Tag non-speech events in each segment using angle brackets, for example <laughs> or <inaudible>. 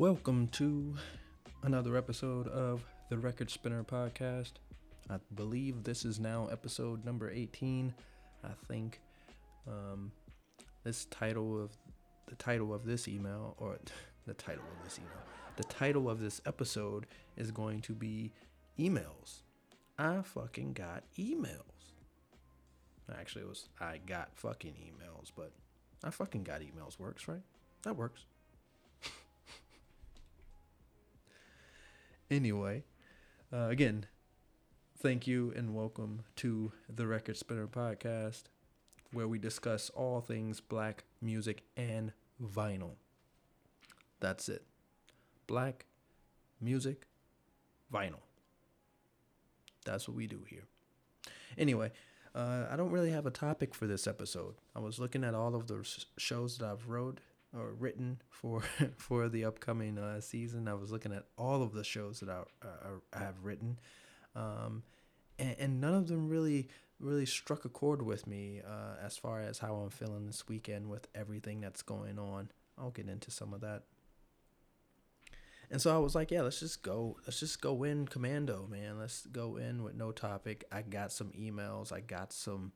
Welcome to another episode of the Record Spinner podcast. I believe this is now episode number 18. I think um, this title of the title of this email, or <laughs> the title of this email, the title of this episode is going to be emails. I fucking got emails. Actually, it was I got fucking emails, but I fucking got emails works, right? That works. Anyway, uh, again, thank you and welcome to the Record Spinner podcast, where we discuss all things black music and vinyl. That's it. Black music, vinyl. That's what we do here. Anyway, uh, I don't really have a topic for this episode. I was looking at all of the shows that I've wrote or written for <laughs> for the upcoming uh, season. I was looking at all of the shows that I, uh, I have written, um, and, and, none of them really really struck a chord with me uh, as far as how I'm feeling this weekend with everything that's going on. I'll get into some of that. And so I was like, yeah, let's just go. Let's just go in commando, man. Let's go in with no topic. I got some emails. I got some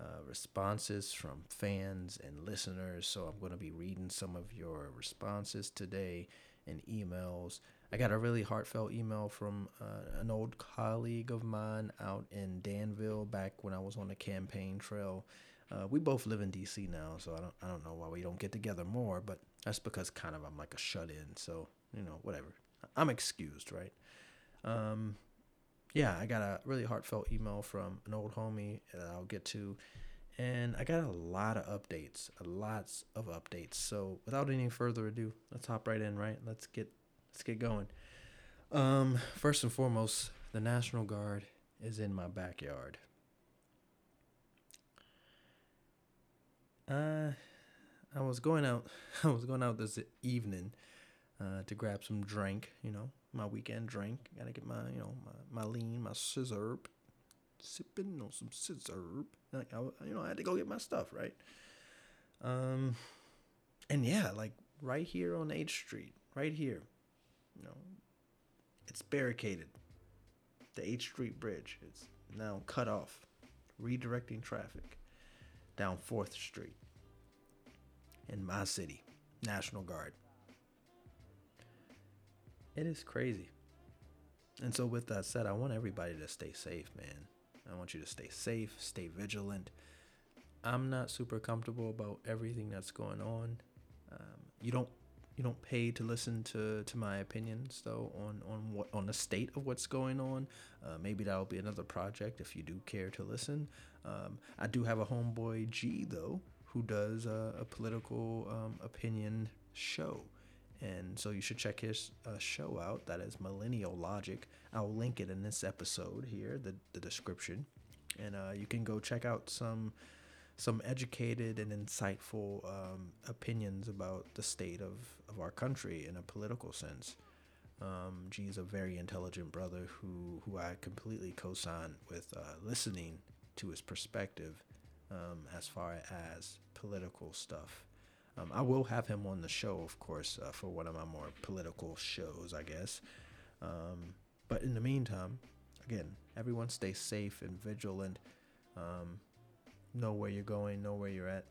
uh, responses from fans and listeners. So I'm going to be reading some of your responses today and emails. I got a really heartfelt email from uh, an old colleague of mine out in Danville back when I was on the campaign trail. Uh, we both live in DC now, so I don't I don't know why we don't get together more, but that's because kind of I'm like a shut in, so you know whatever. I'm excused, right? Um, yeah, I got a really heartfelt email from an old homie that I'll get to. And I got a lot of updates, lots of updates. So without any further ado, let's hop right in, right? Let's get let's get going. Um, first and foremost, the National Guard is in my backyard. Uh I was going out <laughs> I was going out this evening uh, to grab some drink, you know, my weekend drink. Gotta get my, you know, my, my lean, my scissor, sipping on some scissor. Like, I, you know, I had to go get my stuff, right? Um, and yeah, like right here on H Street, right here, you know, it's barricaded. The H Street Bridge is now cut off, redirecting traffic down 4th Street in my city, National Guard. It is crazy. And so, with that said, I want everybody to stay safe, man. I want you to stay safe, stay vigilant. I'm not super comfortable about everything that's going on. Um, you don't you don't pay to listen to, to my opinions though on on what on the state of what's going on. Uh, maybe that'll be another project if you do care to listen. Um, I do have a homeboy G though who does a, a political um, opinion show. And so you should check his uh, show out. That is Millennial Logic. I'll link it in this episode here, the, the description. And uh, you can go check out some some educated and insightful um, opinions about the state of, of our country in a political sense. Um, G's a very intelligent brother who, who I completely co-sign with uh, listening to his perspective um, as far as political stuff. Um, I will have him on the show, of course, uh, for one of my more political shows, I guess. Um, but in the meantime, again, everyone stay safe and vigilant. Um, know where you're going, know where you're at.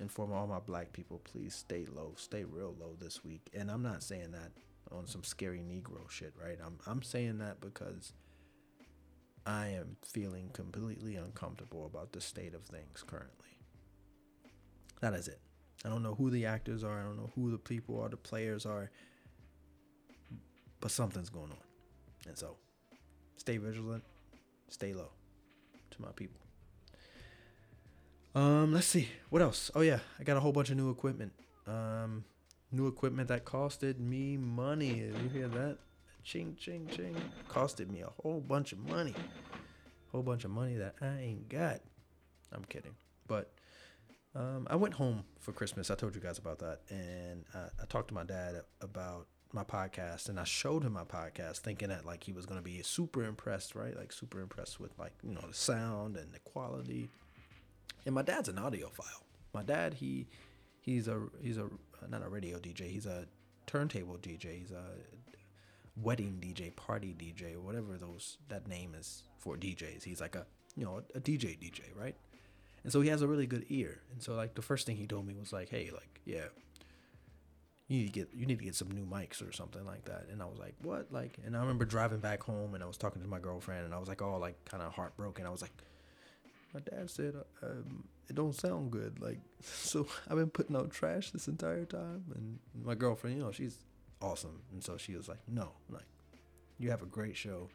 Inform all my black people, please stay low, stay real low this week. And I'm not saying that on some scary Negro shit, right? I'm I'm saying that because I am feeling completely uncomfortable about the state of things currently. That is it. I don't know who the actors are. I don't know who the people are, the players are. But something's going on. And so stay vigilant, stay low to my people. Um, let's see. What else? Oh yeah, I got a whole bunch of new equipment. Um, new equipment that costed me money. You hear that? Ching ching ching. Costed me a whole bunch of money. Whole bunch of money that I ain't got. I'm kidding. But um, I went home for Christmas. I told you guys about that, and I, I, talked to my dad about my podcast, and I showed him my podcast, thinking that like he was gonna be super impressed, right? Like super impressed with like you know the sound and the quality. And my dad's an audiophile. My dad, he he's a he's a not a radio DJ. He's a turntable DJ. He's a wedding DJ, party DJ, whatever those that name is for DJs. He's like a you know a, a DJ DJ, right? And so he has a really good ear. And so like the first thing he told me was like, hey, like yeah, you need to get you need to get some new mics or something like that. And I was like, what? Like, and I remember driving back home and I was talking to my girlfriend and I was like, all like kind of heartbroken. I was like, my dad said um, it don't sound good. Like, <laughs> so I've been putting out trash this entire time. And my girlfriend, you know, she's awesome, and so she was like, no, like, you have a great show.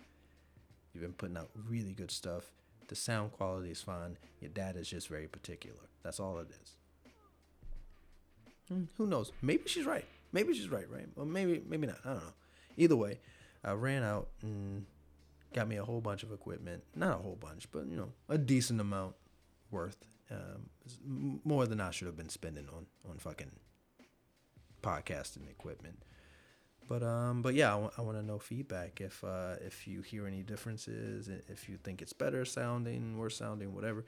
You've been putting out really good stuff. The sound quality is fine. Your dad is just very particular. That's all it is. Hmm, who knows? Maybe she's right. Maybe she's right, right? Or maybe maybe not. I don't know. Either way, I ran out and got me a whole bunch of equipment. Not a whole bunch, but you know, a decent amount worth. Um, more than I should have been spending on on fucking podcasting equipment. But um, but yeah, I, w- I want to know feedback if uh, if you hear any differences, if you think it's better sounding, worse sounding, whatever.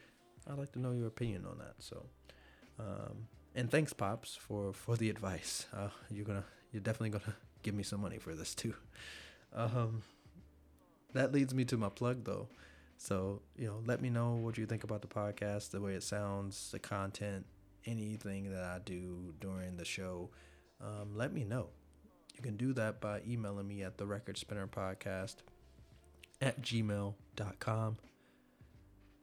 I'd like to know your opinion on that. So, um, and thanks, pops, for for the <laughs> advice. Uh, you're gonna you're definitely gonna <laughs> give me some money for this too. Um, that leads me to my plug though. So you know, let me know what you think about the podcast, the way it sounds, the content, anything that I do during the show. Um, let me know. You can do that by emailing me at the record spinner podcast at gmail.com.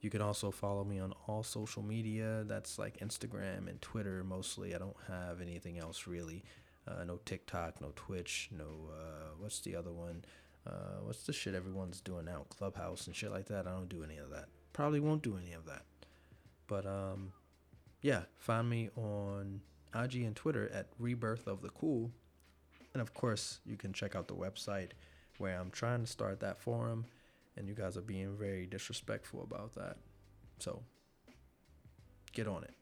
You can also follow me on all social media. That's like Instagram and Twitter mostly. I don't have anything else really. Uh, no TikTok, no Twitch, no, uh, what's the other one? Uh, what's the shit everyone's doing now? Clubhouse and shit like that. I don't do any of that. Probably won't do any of that. But um, yeah, find me on IG and Twitter at Rebirth of the Cool. And of course, you can check out the website where I'm trying to start that forum, and you guys are being very disrespectful about that. So, get on it.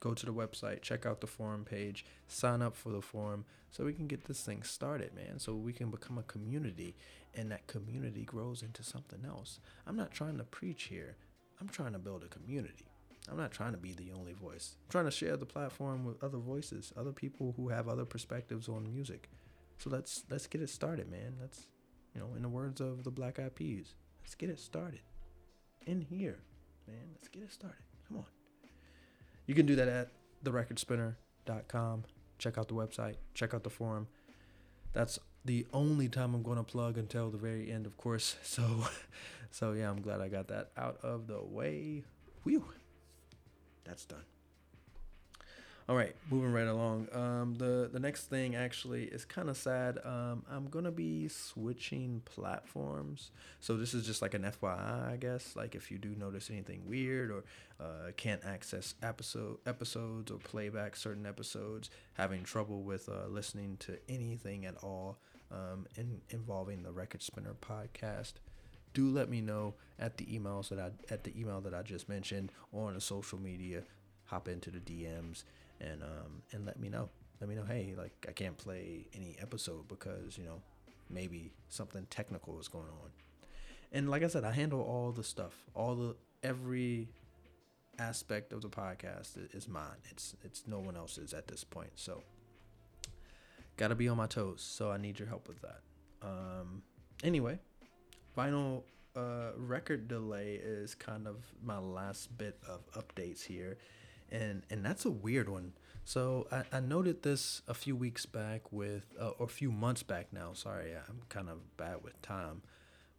Go to the website, check out the forum page, sign up for the forum so we can get this thing started, man. So we can become a community and that community grows into something else. I'm not trying to preach here, I'm trying to build a community. I'm not trying to be the only voice. I'm trying to share the platform with other voices, other people who have other perspectives on music. So let's let's get it started, man. Let's you know, in the words of the Black Eyed Peas, let's get it started. In here, man. Let's get it started. Come on. You can do that at therecordspinner.com. Check out the website, check out the forum. That's the only time I'm going to plug until the very end, of course. <laughs> So so yeah, I'm glad I got that out of the way. Whew that's done. All right, moving right along. Um, the the next thing actually is kind of sad. Um, I'm gonna be switching platforms, so this is just like an FYI, I guess. Like if you do notice anything weird or uh, can't access episode episodes or playback certain episodes, having trouble with uh, listening to anything at all um, in, involving the Record Spinner podcast do let me know at the emails that I at the email that I just mentioned or on the social media. Hop into the DMs and um and let me know. Let me know, hey, like I can't play any episode because, you know, maybe something technical is going on. And like I said, I handle all the stuff. All the every aspect of the podcast is mine. It's it's no one else's at this point. So gotta be on my toes. So I need your help with that. Um anyway, vinyl uh, record delay is kind of my last bit of updates here, and and that's a weird one. So I, I noted this a few weeks back with, uh, or a few months back now. Sorry, I'm kind of bad with time,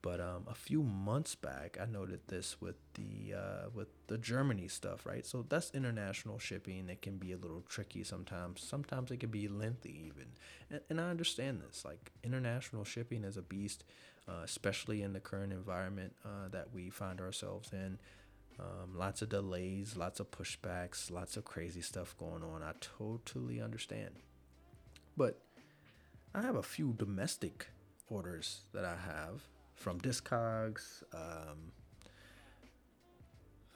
but um, a few months back I noted this with the uh, with the Germany stuff, right? So that's international shipping. It can be a little tricky sometimes. Sometimes it can be lengthy even, and, and I understand this. Like international shipping is a beast uh, especially in the current environment uh, that we find ourselves in. Um, lots of delays, lots of pushbacks, lots of crazy stuff going on. I totally understand. But I have a few domestic orders that I have from Discogs, um,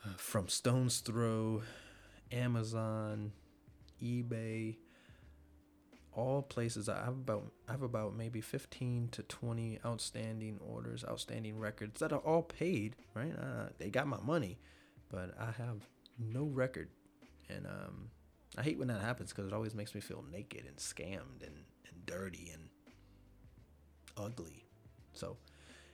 uh, from Stones Throw, Amazon, eBay, all places I have about I have about maybe 15 to 20 outstanding orders, outstanding records that are all paid, right? Uh, they got my money, but I have no record. And um, I hate when that happens because it always makes me feel naked and scammed and, and dirty and ugly. So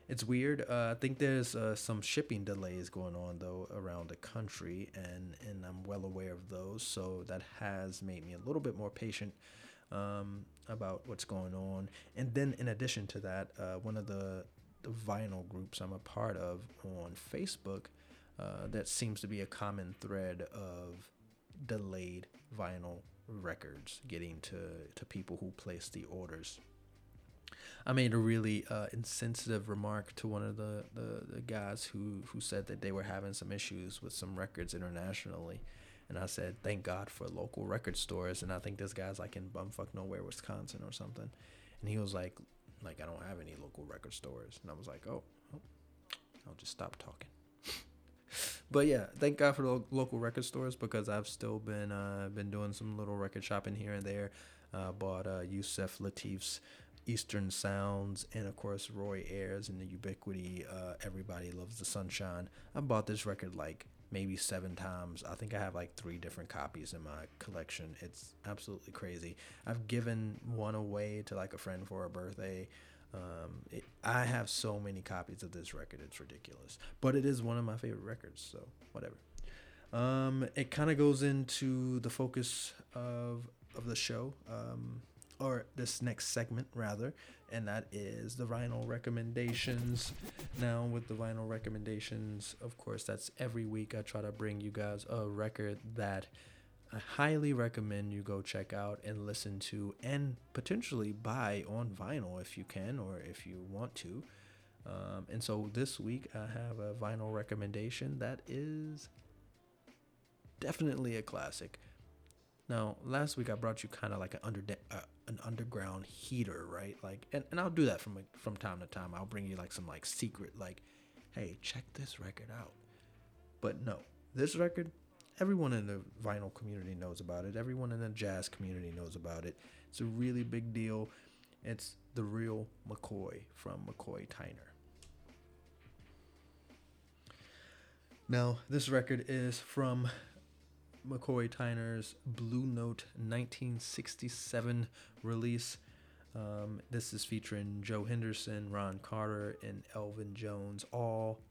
it's weird. Uh, I think there's uh, some shipping delays going on though around the country, and and I'm well aware of those. So that has made me a little bit more patient um, about what's going on. And then in addition to that, uh, one of the the vinyl groups I'm a part of on Facebook, uh, that seems to be a common thread of delayed vinyl records getting to to people who place the orders. I made a really uh, insensitive remark to one of the, the, the, guys who, who said that they were having some issues with some records internationally. And I said, thank God for local record stores. And I think this guy's like in bumfuck nowhere, Wisconsin or something. And he was like, like, I don't have any local record stores. And I was like, oh, I'll just stop talking. <laughs> but yeah, thank God for the local record stores because I've still been uh, been doing some little record shopping here and there. Uh, bought uh, Yusef Lateef's Eastern Sounds, and of course Roy Ayers and the Ubiquity. Uh, Everybody loves the sunshine. I bought this record like maybe seven times. I think I have like three different copies in my collection. It's absolutely crazy. I've given one away to like a friend for a birthday. Um, it, I have so many copies of this record. It's ridiculous, but it is one of my favorite records. So whatever. Um, it kind of goes into the focus of of the show. Um, or this next segment rather, and that is the vinyl recommendations. Now, with the vinyl recommendations, of course, that's every week I try to bring you guys a record that I highly recommend you go check out and listen to, and potentially buy on vinyl if you can or if you want to. Um, and so this week I have a vinyl recommendation that is definitely a classic. Now, last week I brought you kind of like an under uh, an underground heater, right? Like, and, and I'll do that from from time to time. I'll bring you like some like secret, like, hey, check this record out. But no, this record, everyone in the vinyl community knows about it. Everyone in the jazz community knows about it. It's a really big deal. It's the real McCoy from McCoy Tyner. Now, this record is from McCoy Tyner's Blue Note 1967 release. Um, this is featuring Joe Henderson, Ron Carter, and Elvin Jones, all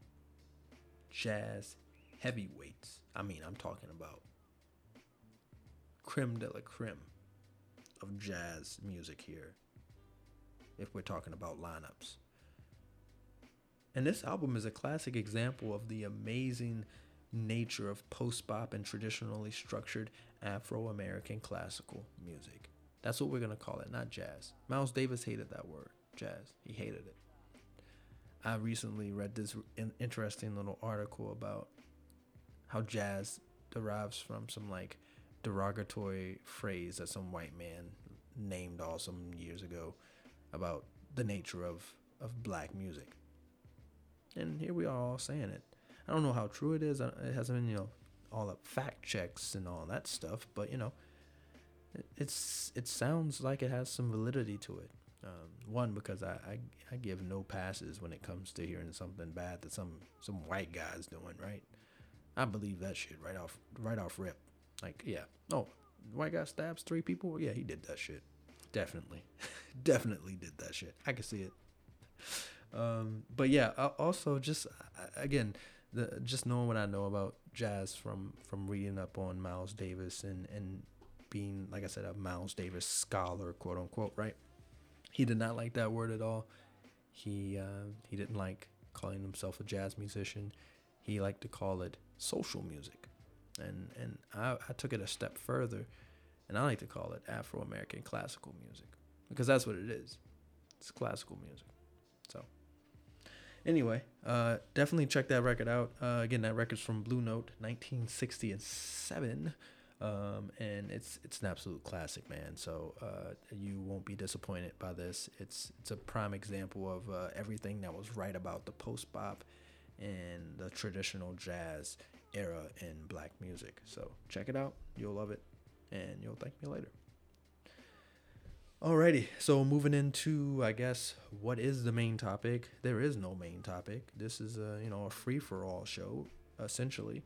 jazz heavyweights. I mean, I'm talking about creme de la creme of jazz music here, if we're talking about lineups. And this album is a classic example of the amazing nature of post bop and traditionally structured Afro American classical music. That's what we're going to call it, not jazz. Miles Davis hated that word, jazz. He hated it. I recently read this interesting little article about how jazz derives from some like derogatory phrase that some white man named all some years ago about the nature of, of black music. And here we are all saying it. I don't know how true it is. It hasn't been, you know, all the fact checks and all that stuff, but you know, it, it's it sounds like it has some validity to it. Um, one because I, I I give no passes when it comes to hearing something bad that some some white guy's doing. Right, I believe that shit right off right off rip. Like yeah, oh, white guy stabs three people. Yeah, he did that shit. Definitely, <laughs> definitely did that shit. I can see it. Um, but yeah, also just again, the just knowing what I know about jazz from from reading up on Miles Davis and and being like I said a Miles Davis scholar, quote unquote, right? He did not like that word at all. He uh, he didn't like calling himself a jazz musician. He liked to call it social music, and and I, I took it a step further, and I like to call it Afro American classical music because that's what it is. It's classical music. So anyway, uh, definitely check that record out. Uh, again, that record's from Blue Note, 1967, um, and it's it's an absolute classic, man. So uh, you won't be disappointed by this. It's it's a prime example of uh, everything that was right about the post bop and the traditional jazz era in black music. So check it out. You'll love it, and you'll thank me later. Alrighty, so moving into, I guess, what is the main topic? There is no main topic. This is a, you know, a free for all show, essentially.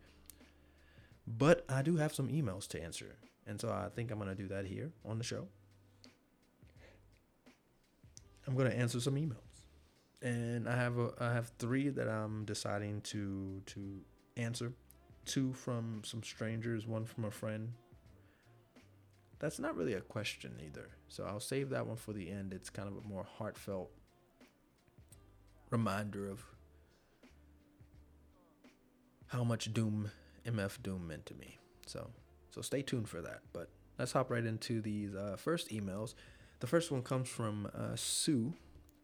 But I do have some emails to answer. And so I think I'm to do that here on the show. I'm gonna answer some emails, and I have a I have three that I'm deciding to to answer. Two from some strangers, one from a friend. That's not really a question either, so I'll save that one for the end. It's kind of a more heartfelt reminder of how much Doom MF Doom meant to me. So so stay tuned for that. But let's hop right into these uh, first emails. The first one comes from uh, Sue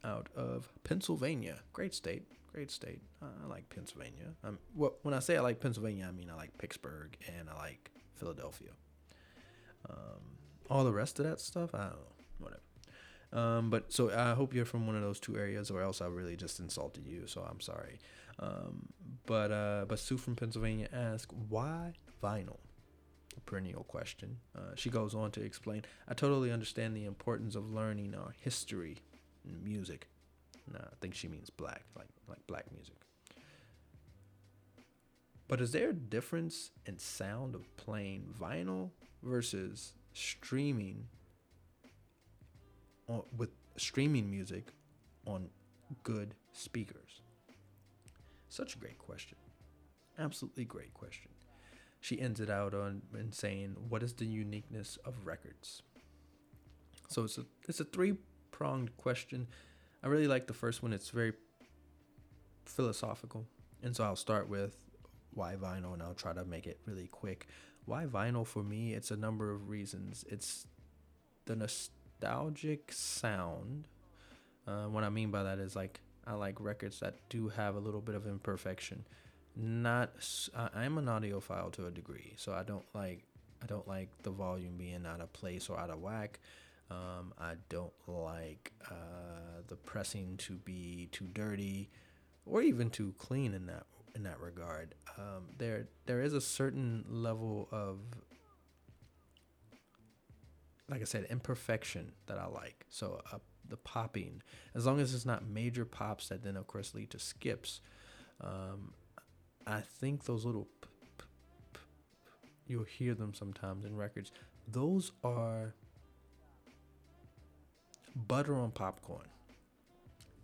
out of Pennsylvania. Great state, great state. I like Pennsylvania. Well, when I say I like Pennsylvania, I mean I like Pittsburgh and I like Philadelphia. Um, all the rest of that stuff, I don't know, whatever. Um, but so I hope you're from one of those two areas, or else I really just insulted you. So I'm sorry. Um, but uh, but Sue from Pennsylvania asked, "Why vinyl?" A perennial question. Uh, she goes on to explain, "I totally understand the importance of learning our history in music. No, I think she means black, like like black music. But is there a difference in sound of playing vinyl versus streaming on, with streaming music on good speakers? Such a great question. Absolutely great question. She ends it out on in saying, "What is the uniqueness of records?" So it's a it's a three pronged question. I really like the first one. It's very philosophical, and so I'll start with why vinyl, and I'll try to make it really quick. Why vinyl for me? It's a number of reasons. It's the nostalgic sound. Uh, what I mean by that is like I like records that do have a little bit of imperfection. Not I, am an audiophile to a degree, so I don't like I don't like the volume being out of place or out of whack. Um, I don't like uh, the pressing to be too dirty, or even too clean in that in that regard. Um, there there is a certain level of like I said, imperfection that I like. So uh, the popping, as long as it's not major pops that then of course lead to skips, um, I think those little p- p- p- you'll hear them sometimes in records. Those are butter on popcorn,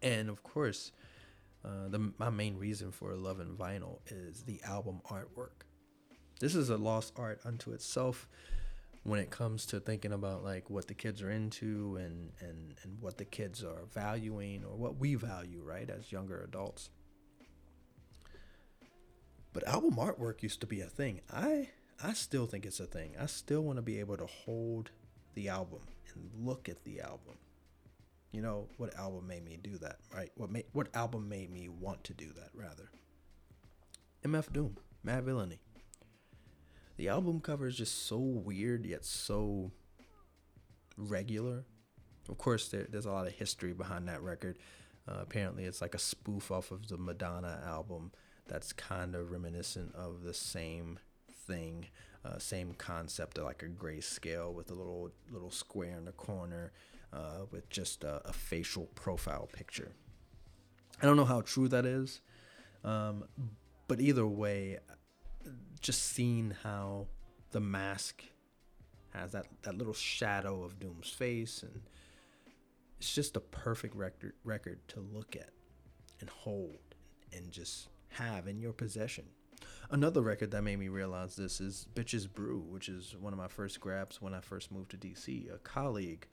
and of course, uh, the my main reason for loving vinyl is the album artwork. This is a lost art unto itself when it comes to thinking about like what the kids are into and and and what the kids are valuing or what we value right as younger adults. But album artwork used to be a thing. I i still think it's a thing. I still want to be able to hold the album and look at the album you know what album made me do that right what made what album made me want to do that rather mf doom Madvillainy the album cover is just so weird yet so regular. Of course, there, there's a lot of history behind that record. Uh, apparently, it's like a spoof off of the Madonna album that's kind of reminiscent of the same thing, uh, same concept of like a grayscale with a little little square in the corner uh, with just a, a, facial profile picture. I don't know how true that is, um, but either way, just seeing how the mask has that, that little shadow of Doom's face and it's just a perfect record record to look at and hold and just have in your possession. Another record that made me realize this is Bitches Brew, which is one of my first grabs when I first moved to DC. A colleague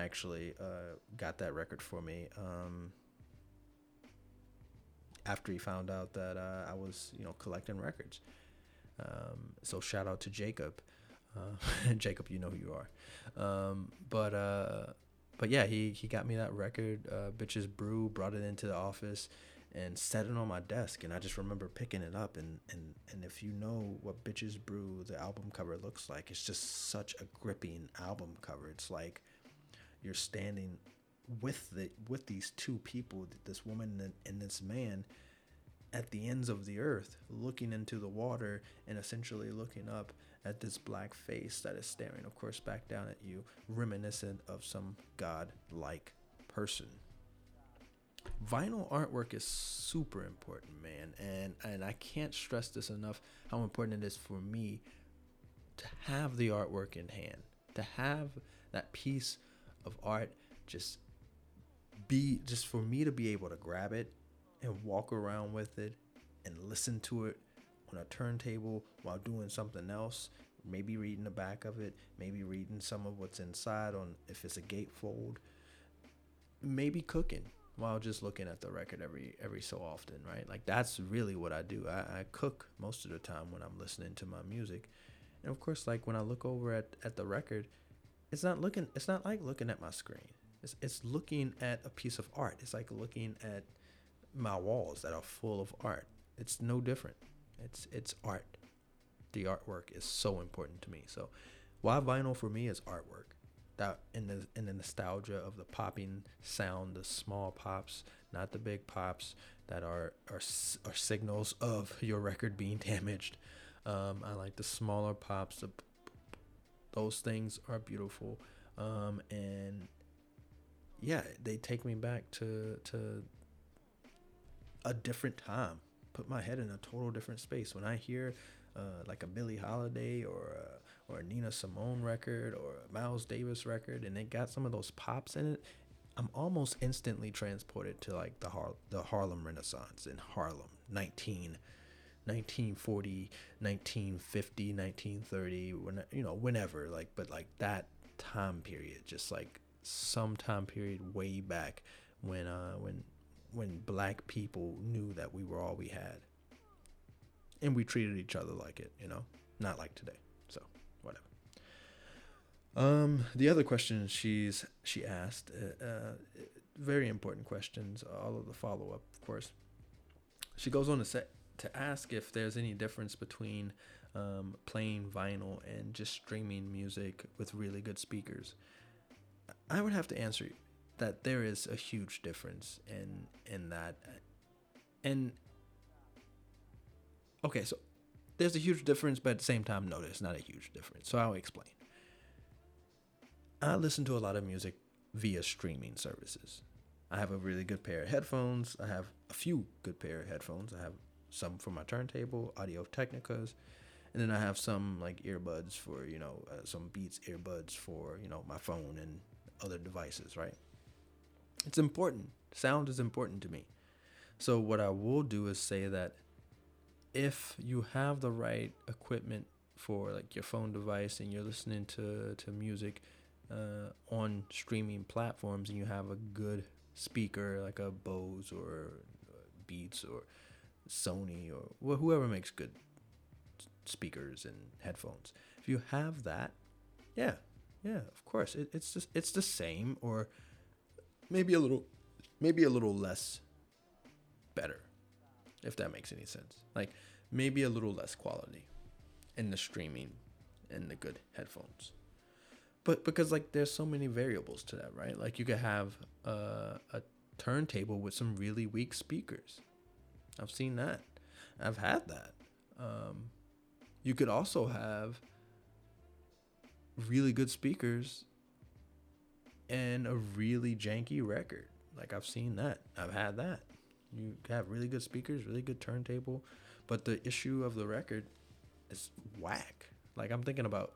actually uh, got that record for me um, after he found out that uh, I was, you know, collecting records. Um, so shout out to Jacob. Uh, <laughs> Jacob, you know who you are. Um, but uh, but yeah, he he got me that record, uh, Bitches Brew, brought it into the office and set it on my desk and I just remember picking it up and and and if you know what Bitches Brew the album cover looks like, it's just such a gripping album cover. It's like you're standing with the with these two people, this woman and, this man at the ends of the earth, looking into the water and essentially looking up at this black face that is staring, of course, back down at you, reminiscent of some god like person. Vinyl artwork is super important, man, and and I can't stress this enough how important it is for me to have the artwork in hand, to have that piece of art just be just for me to be able to grab it and walk around with it and listen to it on a turntable while doing something else maybe reading the back of it maybe reading some of what's inside on if it's a gatefold maybe cooking while just looking at the record every every so often right? Like that's really what i do. I, I cook most of the time when i'm listening to my music. And of course like when i look over at, at the record it's not looking it's not like looking at my screen. It's, it's looking at a piece of art. It's like looking at my walls that are full of art. It's no different. It's it's art. The artwork is so important to me. So why vinyl for me is artwork. That in the in the nostalgia of the popping sound the small pops not the big pops that are are, are signals of your record being <laughs> damaged. Um, i like the smaller pops the, those things are beautiful um, and yeah, they take me back to to a different time. Put my head in a total different space. When I hear uh, like a Billie Holiday or a, or a Nina Simone record or a Miles Davis record, and they got some of those pops in it, I'm almost instantly transported to like the Har- the Harlem Renaissance in Harlem, 19, 1940, 1950, 1930, when you know whenever like, but like that time period, just like some time period way back when uh when when black people knew that we were all we had. And we treated each other like it you know? Not like today so whatever. Um the other question she's she asked uh, uh very important questions all of the follow-up of course. She goes on to say to ask if there's any difference between um, playing vinyl and just streaming music with really good speakers. I would have to answer that there is a huge difference in in that. And okay so there's a huge difference but at the same time no there's not a huge difference. So i'll explain. I listen to a lot of music via streaming services. I have a really good pair of headphones. I have a few good pair of headphones. I have some for my turntable audio technicas and then i have some like earbuds for you know uh, some beats earbuds for you know my phone and other devices, right? It's important. Sound is important to me. So, what I will do is say that if you have the right equipment for like your phone device and you're listening to, to music uh, on streaming platforms and you have a good speaker like a Bose or Beats or Sony or whoever makes good speakers and headphones, if you have that, yeah, yeah, of course. It, it's just it's the same or maybe a little maybe a little less better. If that makes any sense. Like maybe a little less quality in the streaming and the good headphones. But because like there's so many variables to that, right? Like you could have a, a turntable with some really weak speakers. I've seen that. I've had that. Um, you could also have really good speakers and a really janky record. Like I've seen that. I've had that. You have really good speakers, really good turntable, but the issue of the record is whack. Like I'm thinking about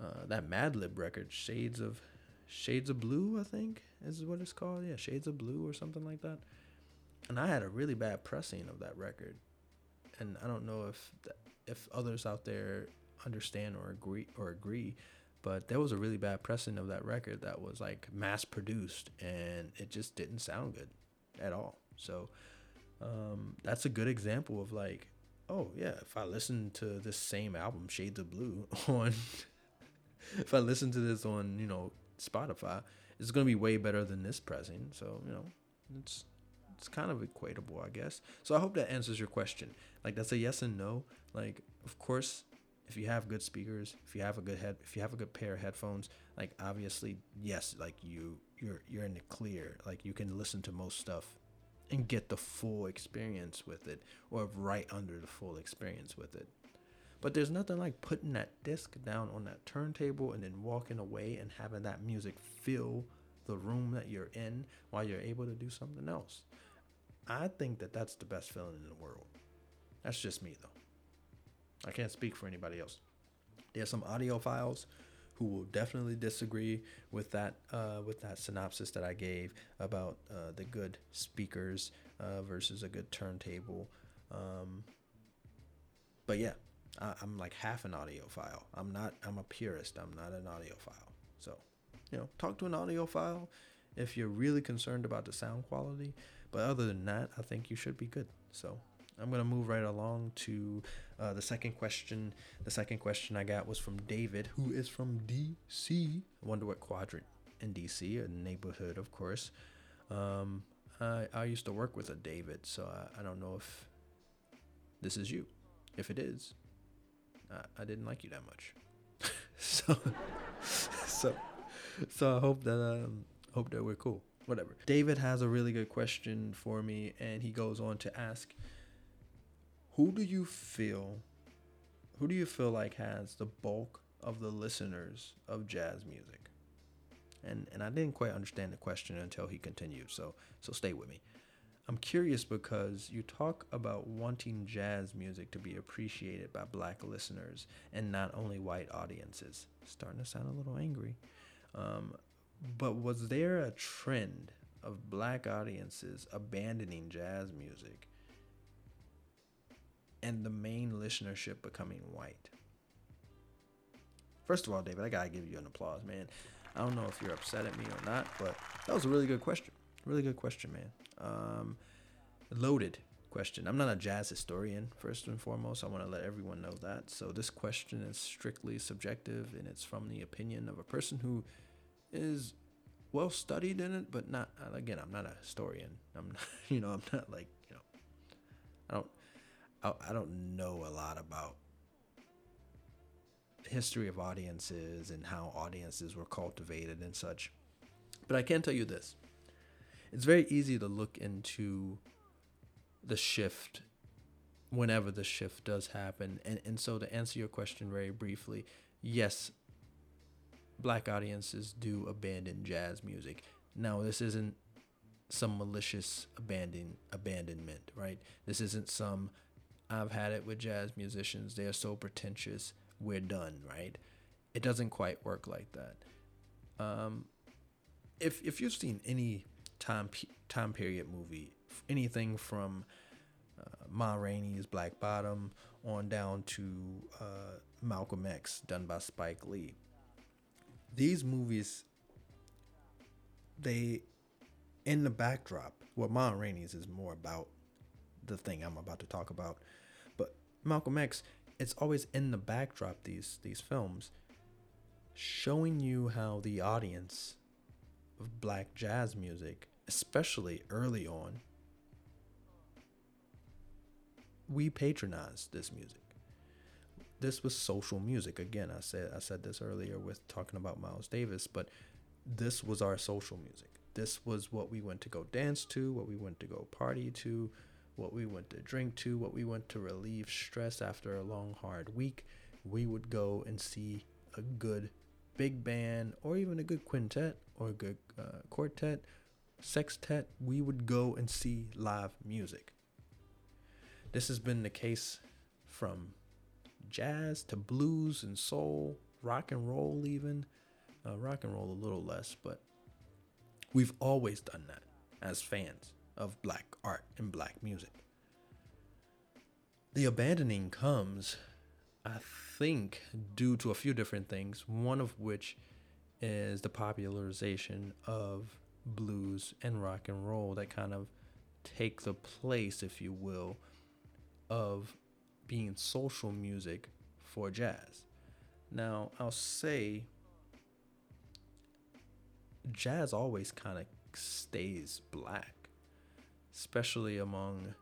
uh, that Madlib record, Shades of Shades of Blue, I think is what it's called. Yeah, Shades of Blue or something like that. And I had a really bad pressing of that record, and I don't know if if others out there understand or agree or agree but there was a really bad pressing of that record that was like mass produced and it just didn't sound good at all. So um, that's a good example of like oh yeah if i listen to this same album shades of blue <laughs> on if i listen to this on you know spotify it's to be way better than this pressing. So you know it's it's kind of equatable i guess so i hope that answers your question like that's a yes and no like of course if you have good speakers, if you have a good head, if you have a good pair of headphones, like obviously, yes, like you you're you're in the clear. Like you can listen to most stuff and get the full experience with it or right under the full experience with it. But there's nothing like putting that disc down on that turntable and then walking away and having that music fill the room that you're in while you're able to do something else. I think that that's the best feeling in the world. That's just me though. I can't speak for anybody else. There's some audiophiles who will definitely disagree with that uh, with that synopsis that I gave about uh, the good speakers uh, versus a good turntable. Um, but yeah, I, I'm like half an audiophile. I'm not. I'm a purist. I'm not an audiophile. So, you know, talk to an audiophile if you're really concerned about the sound quality. But other than that, I think you should be good. So I'm gonna move right along to uh, the second question. The second question I got was from David, who is from DC. I wonder what quadrant in DC, a neighborhood, of course. Um, I, I used to work with a David, so I, I don't know if this is you. If it is, I, I didn't like you that much. <laughs> so, <laughs> so, so I hope that um, hope that we're cool. Whatever. David has a really good question for me, and he goes on to ask who do you feel who do you feel like has the bulk of the listeners of jazz music? And and I didn't quite understand the question until he continued. So so stay with me. I'm curious because you talk about wanting jazz music to be appreciated by black listeners and not only white audiences. Starting to sound a little angry. Um, but was there a trend of black audiences abandoning jazz music and the main listenership becoming white. First of all, David, I gotta give you an applause, man. I don't know if you're upset at me or not, but that was a really good question. Really good question, man. Um, loaded question. I'm not a jazz historian, first and foremost. I want to let everyone know that. So this question is strictly subjective, and it's from the opinion of a person who is well studied in it, but not. Uh, again, I'm not a historian. I'm, not, <laughs> you know, I'm not like, you know, I don't I, I don't know a lot about history of audiences and how audiences were cultivated and such. But I can tell you this. It's very easy to look into the shift whenever the shift does happen. And and so to answer your question very briefly, yes, black audiences do abandon jazz music. Now, this isn't some malicious abandon abandonment, right? This isn't some I've had it with jazz musicians. They are so pretentious. We're done, right? It doesn't quite work like that. Um, if if you've seen any time time period movie, anything from uh, Ma Rainey's Black Bottom on down to uh, Malcolm X, done by Spike Lee. These movies, they, in the backdrop, what Ma Rainey's is more about the thing I'm about to talk about. But Malcolm X, it's always in the backdrop these these films showing you how the audience of black jazz music, especially early on, we patronized this music. This was social music. Again, I said I said this earlier with talking about Miles Davis, but this was our social music. This was what we went to go dance to, what we went to go party to, what we went to drink to, what we went to relieve stress after a long, hard week, we would go and see a good big band or even a good quintet or a good uh, quartet, sextet. We would go and see live music. This has been the case from jazz to blues and soul, rock and roll, even. Uh, rock and roll a little less, but we've always done that as fans of black art and black music. The abandoning comes, I think, due to a few different things, one of which is the popularization of blues and rock and roll that kind of take the place, if you will, of being social music for jazz. Now, I'll say jazz always kind of stays black especially among,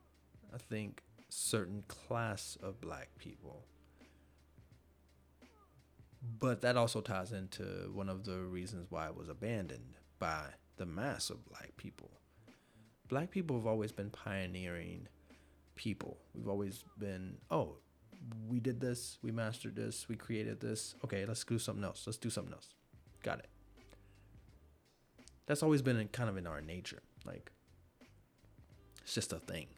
I think, certain class of black people. But that also ties into one of the reasons why it was abandoned by the mass of black people. Black people have always been pioneering people. We've always been, oh, we did this, we mastered this, we created this. Okay, let's do something else. Let's do something else. Got it. That's always been in, kind of in our nature. Like, it's just a thing.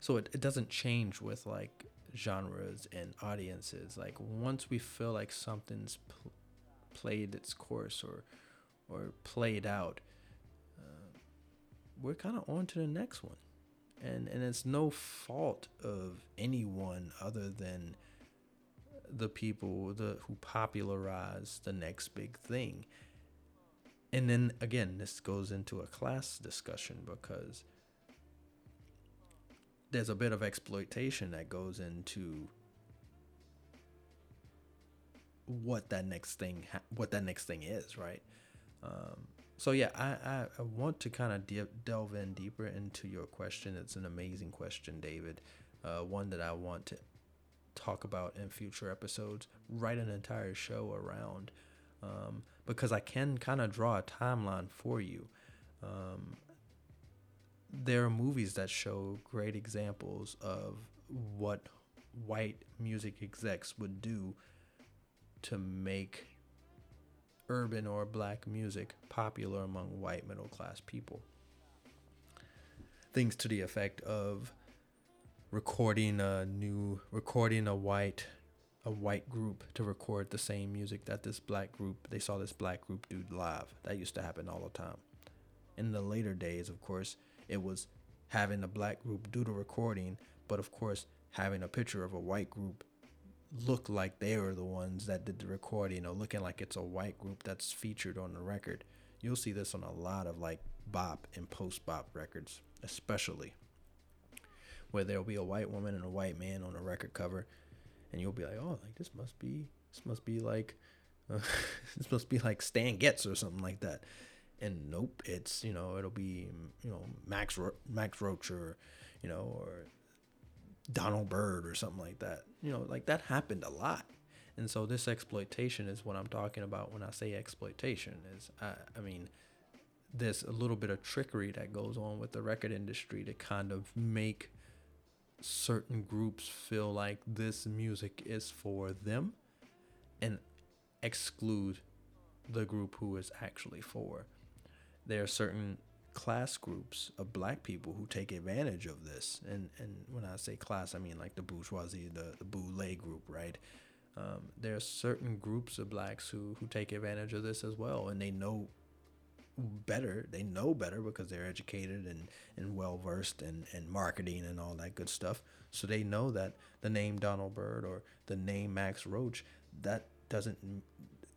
So it, it doesn't change with like genres and audiences. Like once we feel like something's played its course or or played out, uh, we're kind of on to the next one, and and it's no fault of anyone other than the people the who popularize the next big thing. And then again, this goes into a class discussion because there's a bit of exploitation that goes into what that next thing ha- what that next thing is right um, so yeah I, I, I want to kind of de- delve in deeper into your question. It's an amazing question david uh, one that i want to talk about in future episodes write an entire show around um, because i can kind of draw a timeline for you. Um, there are movies that show great examples of what white music execs would do to make urban or black music popular among white middle class people. Things to the effect of recording a new recording a white a white group to record the same music that this black group they saw this black group do live. That used to happen all the time. In the later days, of course, it was having a black group do the recording, but of course having a picture of a white group look like they were the ones that did the recording or looking like it's a white group that's featured on the record. You'll see this on a lot of like bop and post bop records, especially where there'll be a white woman and a white man on a record cover, and you'll be like, oh, like this must be this must be like uh, <laughs> this must be like Stan Getz or something like that. And nope, it's you know it'll be you know Max Ro- Max Roach or you know or Donald Byrd or something like that. You know, like that happened a lot. And so this exploitation is what I'm talking about when I say exploitation is I, I mean there's a little bit of trickery that goes on with the record industry to kind of make certain groups feel like this music is for them and exclude the group who is actually for. There are certain class groups of black people who take advantage of this. And and when I say class, I mean like the bourgeoisie, the, the boule group, right? Um, there are certain groups of blacks who, who take advantage of this as well, and they know better. They know better because they're educated and, and well versed in, in marketing and all that good stuff. So they know that the name Donald Byrd or the name Max Roach, that doesn't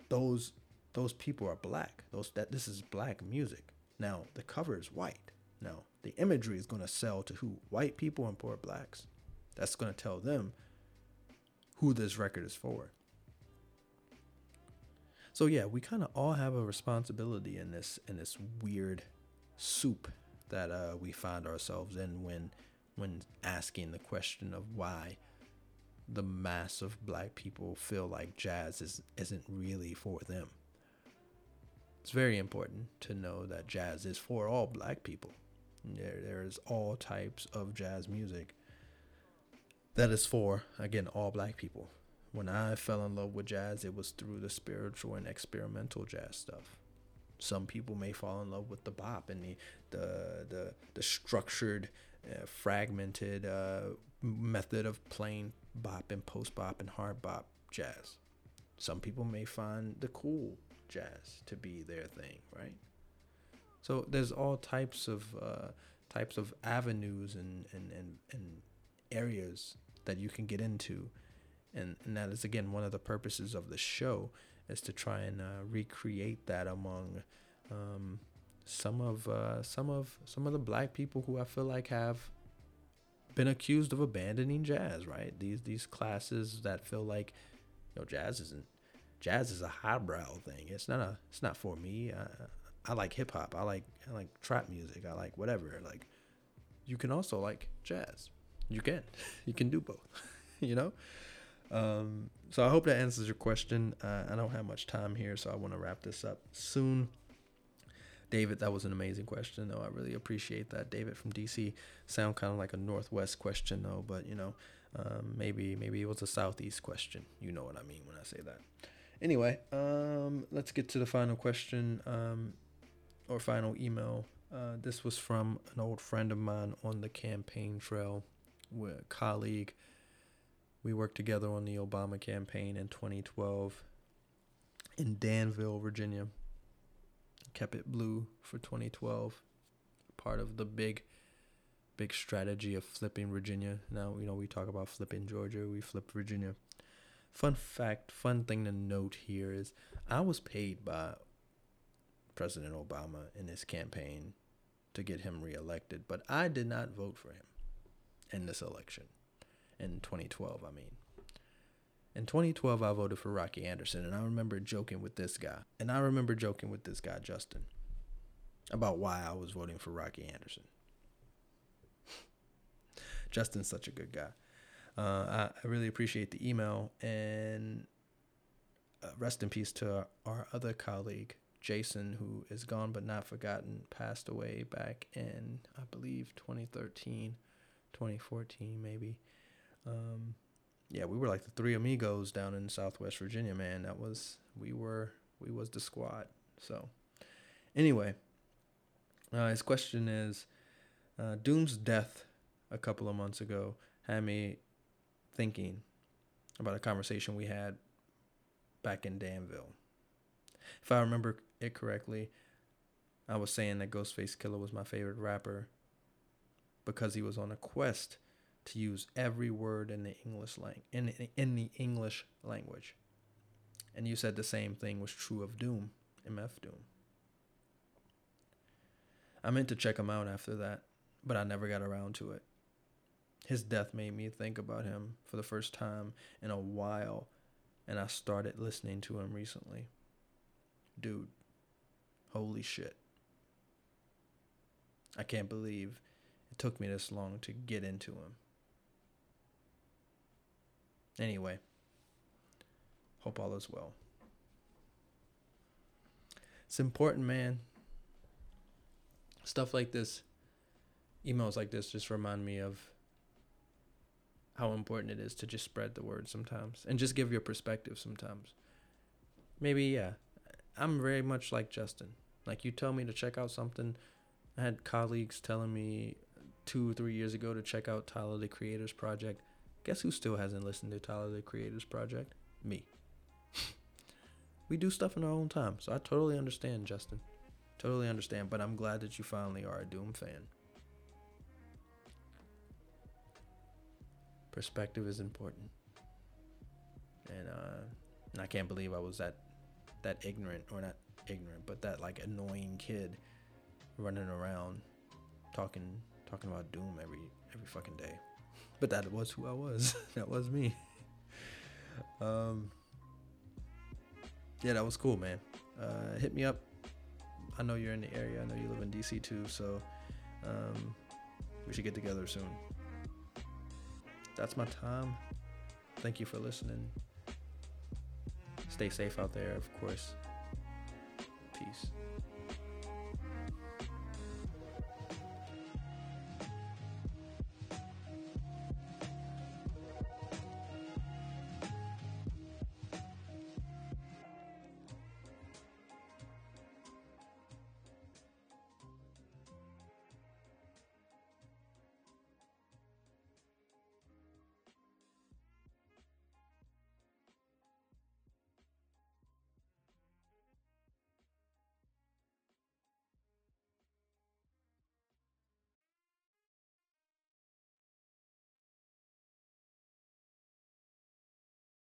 those those people are black. Those that this is black music. Now, the cover is white. Now, the imagery is going to sell to who? White people and poor blacks. That's going to tell them who this record is for. So yeah, we kind of all have a responsibility in this in this weird soup that uh, we find ourselves in when when asking the question of why the mass of black people feel like jazz is isn't really for them. It's very important to know that jazz is for all black people. There, there's all types of jazz music that is for, again, all black people. When I fell in love with jazz, it was through the spiritual and experimental jazz stuff. Some people may fall in love with the bop and the the the, the structured, uh, fragmented uh, method of playing bop and post bop and hard bop jazz. Some people may find the cool jazz to be their thing, right? So there's all types of uh, types of avenues and, and, and, and areas that you can get into, and, and that is again one of the purposes of the show is to try and uh, recreate that among um, some of uh, some of some of the black people who I feel like have been accused of abandoning jazz. Right? These these classes that feel like you know jazz isn't jazz is a highbrow thing. It's not a. It's not for me. I, I like hip hop. I like I like trap music. I like whatever. Like, you can also like jazz. You can. <laughs> You can do both. <laughs> you know. Um, so I hope that answers your question. Uh, I don't have much time here, so I want to wrap this up soon. David, that was an amazing question, though. I really appreciate that. David from DC sound kind of like a Northwest question, though, but you know, um, maybe maybe it was a Southeast question. You know what I mean when I say that. Anyway, um, let's get to the final question um, or final email. Uh, this was from an old friend of mine on the campaign trail, a colleague. We worked together on the Obama campaign in 2012. in Danville, Virginia. Kept it blue for 2012. Part of the big, big strategy of flipping Virginia. Now, you know, we talk about flipping Georgia, we flip Virginia. Fun fact, fun thing to note here is I was paid by President Obama in his campaign to get him reelected, but I did not vote for him in this election in 2012, I mean. In 2012, I voted for Rocky Anderson, and I remember joking with this guy. And I remember joking with this guy, Justin, about why I was voting for Rocky Anderson. <laughs> Justin's such a good guy. Uh, I, really appreciate the email, and uh, rest in peace to our, our other colleague, Jason, who is gone but not forgotten, passed away back in, I believe, 2013, 2014, maybe. Um, yeah, we were like the three amigos down in Southwest Virginia, man. That was we were we was the squad. So, anyway, uh, his question is, uh, Doom's death a couple of months ago had me thinking about a conversation we had back in Danville. If I remember it correctly, I was saying that Ghostface Killah was my favorite rapper because he was on a quest to use every word in the English lang- in in the English language. And you said the same thing was true of Doom, MF Doom. I meant to check him out after that, but I never got around to it. His death made me think about him for the first time in a while, and I started listening to him recently. Dude, holy shit. I can't believe it took me this long to get into him. Anyway, hope all is well. It's important, man. Stuff like this, emails like this, just remind me of how important it is to just spread the word sometimes and just give your perspective sometimes. Maybe, yeah, I'm very much like Justin. Like, you tell me to check out something. I had colleagues telling me two or three years ago to check out Tyler the Creator's Project. Guess who still hasn't listened to Tyler the Creator's project? Me. <laughs> we do stuff in our own time, so I totally understand, Justin. Totally understand, but I'm glad that you finally are a Doom fan. Perspective is important. And uh and I can't believe I was that that ignorant or not ignorant, but that like annoying kid running around talking talking about Doom every every fucking day but that was who I was. <laughs> that was me. Um, yeah, that was cool, man. Uh, hit me up. I know you're in the area. I know you live in DC too, so um, we should get together soon. That's my time. Thank you for listening. Stay safe out there, of course.